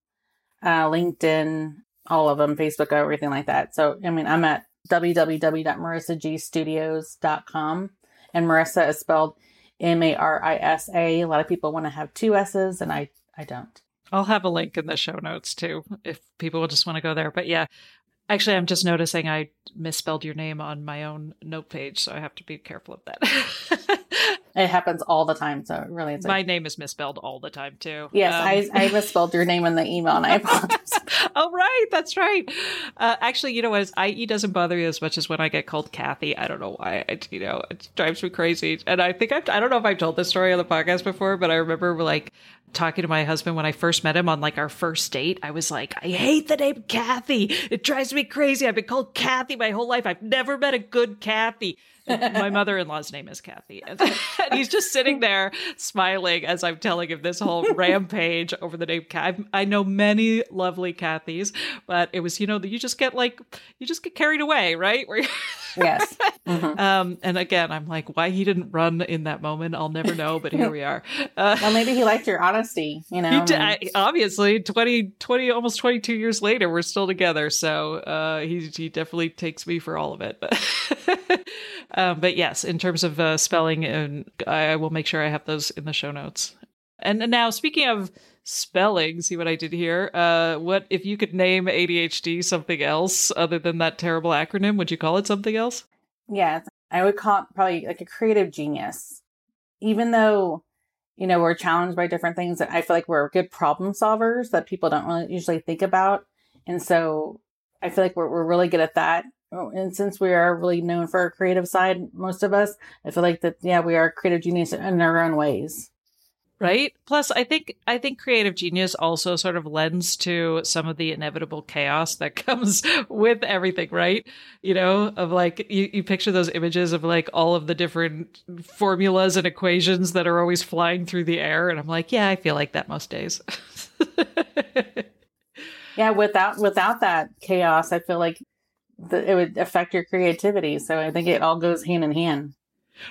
uh, LinkedIn, all of them, Facebook, everything like that. So, I mean, I'm at www.marisagstudios.com. And Marisa is spelled M A R I S A. A lot of people want to have two S's, and I, I don't. I'll have a link in the show notes too if people just want to go there. But yeah, actually, I'm just noticing I misspelled your name on my own note page, so I have to be careful of that. it happens all the time, so it really, my name is misspelled all the time too. Yes, um, I, I misspelled your name in the email, and I apologize. oh right, that's right. Uh, actually, you know what? IE doesn't bother me as much as when I get called Kathy. I don't know why. It, you know, it drives me crazy. And I think I've, I don't know if I've told this story on the podcast before, but I remember like talking to my husband when I first met him on like our first date. I was like, I hate the name Kathy. It drives me crazy. I've been called Kathy my whole life. I've never met a good Kathy. My mother-in-law's name is Kathy. And, and, he's just sitting there smiling as I'm telling him this whole rampage over the name Kathy. I know many lovely Kathys, but it was, you know, you just get like, you just get carried away, right? Yes. Mm-hmm. Um, and again, I'm like, why he didn't run in that moment, I'll never know, but here we are. Uh, well, maybe he liked your honesty, you know? I, obviously, 20, 20, almost 22 years later, we're still together. So uh, he, he definitely takes me for all of it. But, um, but yes, in terms of uh, spelling, and I will make sure I have those in the show notes. And now, speaking of spelling, see what I did here. Uh, what if you could name ADHD something else other than that terrible acronym? Would you call it something else? Yeah, I would call it probably like a creative genius. Even though, you know, we're challenged by different things, that I feel like we're good problem solvers that people don't really usually think about. And so I feel like we're, we're really good at that. Oh, and since we are really known for our creative side, most of us, I feel like that, yeah, we are creative genius in our own ways. Right? Plus i think i think creative genius also sort of lends to some of the inevitable chaos that comes with everything right? You know of like you, you picture those images of like all of the different formulas and equations that are always flying through the air and i'm like yeah i feel like that most days. Yeah without without that chaos i feel like the, it would affect your creativity so i think it all goes hand in hand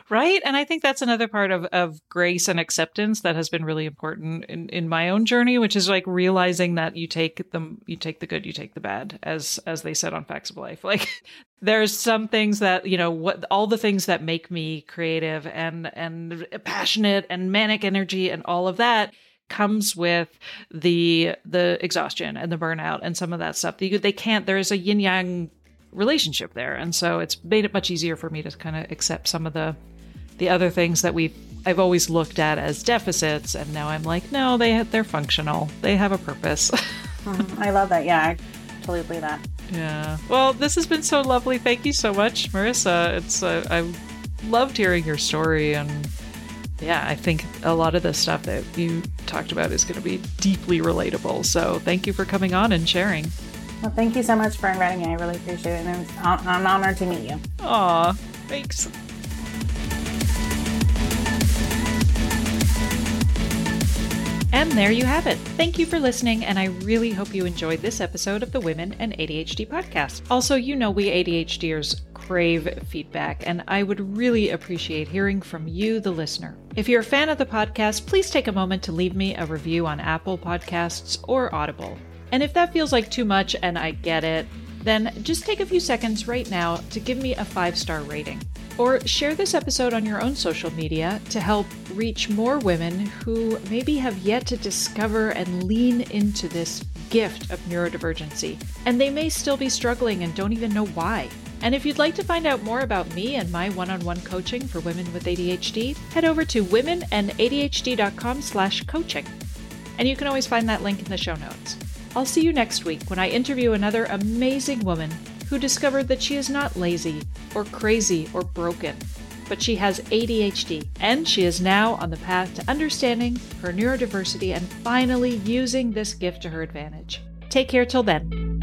Right. And I think that's another part of, of grace and acceptance that has been really important in, in my own journey, which is like realizing that you take them, you take the good, you take the bad, as, as they said on Facts of Life. Like there's some things that, you know, what all the things that make me creative and, and passionate and manic energy and all of that comes with the the exhaustion and the burnout and some of that stuff. They, they can't. There is a yin yang relationship there. And so it's made it much easier for me to kind of accept some of the the other things that we I've always looked at as deficits and now I'm like, no, they they're functional. They have a purpose. mm-hmm. I love that. Yeah, I totally believe that. Yeah. Well, this has been so lovely. Thank you so much, Marisa. It's uh, I loved hearing your story and yeah, I think a lot of the stuff that you talked about is going to be deeply relatable. So, thank you for coming on and sharing. Well, thank you so much for inviting me. I really appreciate it. And I'm honored to meet you. Aw, thanks. And there you have it. Thank you for listening, and I really hope you enjoyed this episode of the Women and ADHD podcast. Also, you know we ADHDers crave feedback, and I would really appreciate hearing from you, the listener. If you're a fan of the podcast, please take a moment to leave me a review on Apple Podcasts or Audible. And if that feels like too much and I get it, then just take a few seconds right now to give me a five star rating. Or share this episode on your own social media to help reach more women who maybe have yet to discover and lean into this gift of neurodivergency. And they may still be struggling and don't even know why. And if you'd like to find out more about me and my one-on-one coaching for women with ADHD, head over to womenandadhd.com slash coaching. And you can always find that link in the show notes. I'll see you next week when I interview another amazing woman who discovered that she is not lazy or crazy or broken, but she has ADHD, and she is now on the path to understanding her neurodiversity and finally using this gift to her advantage. Take care till then.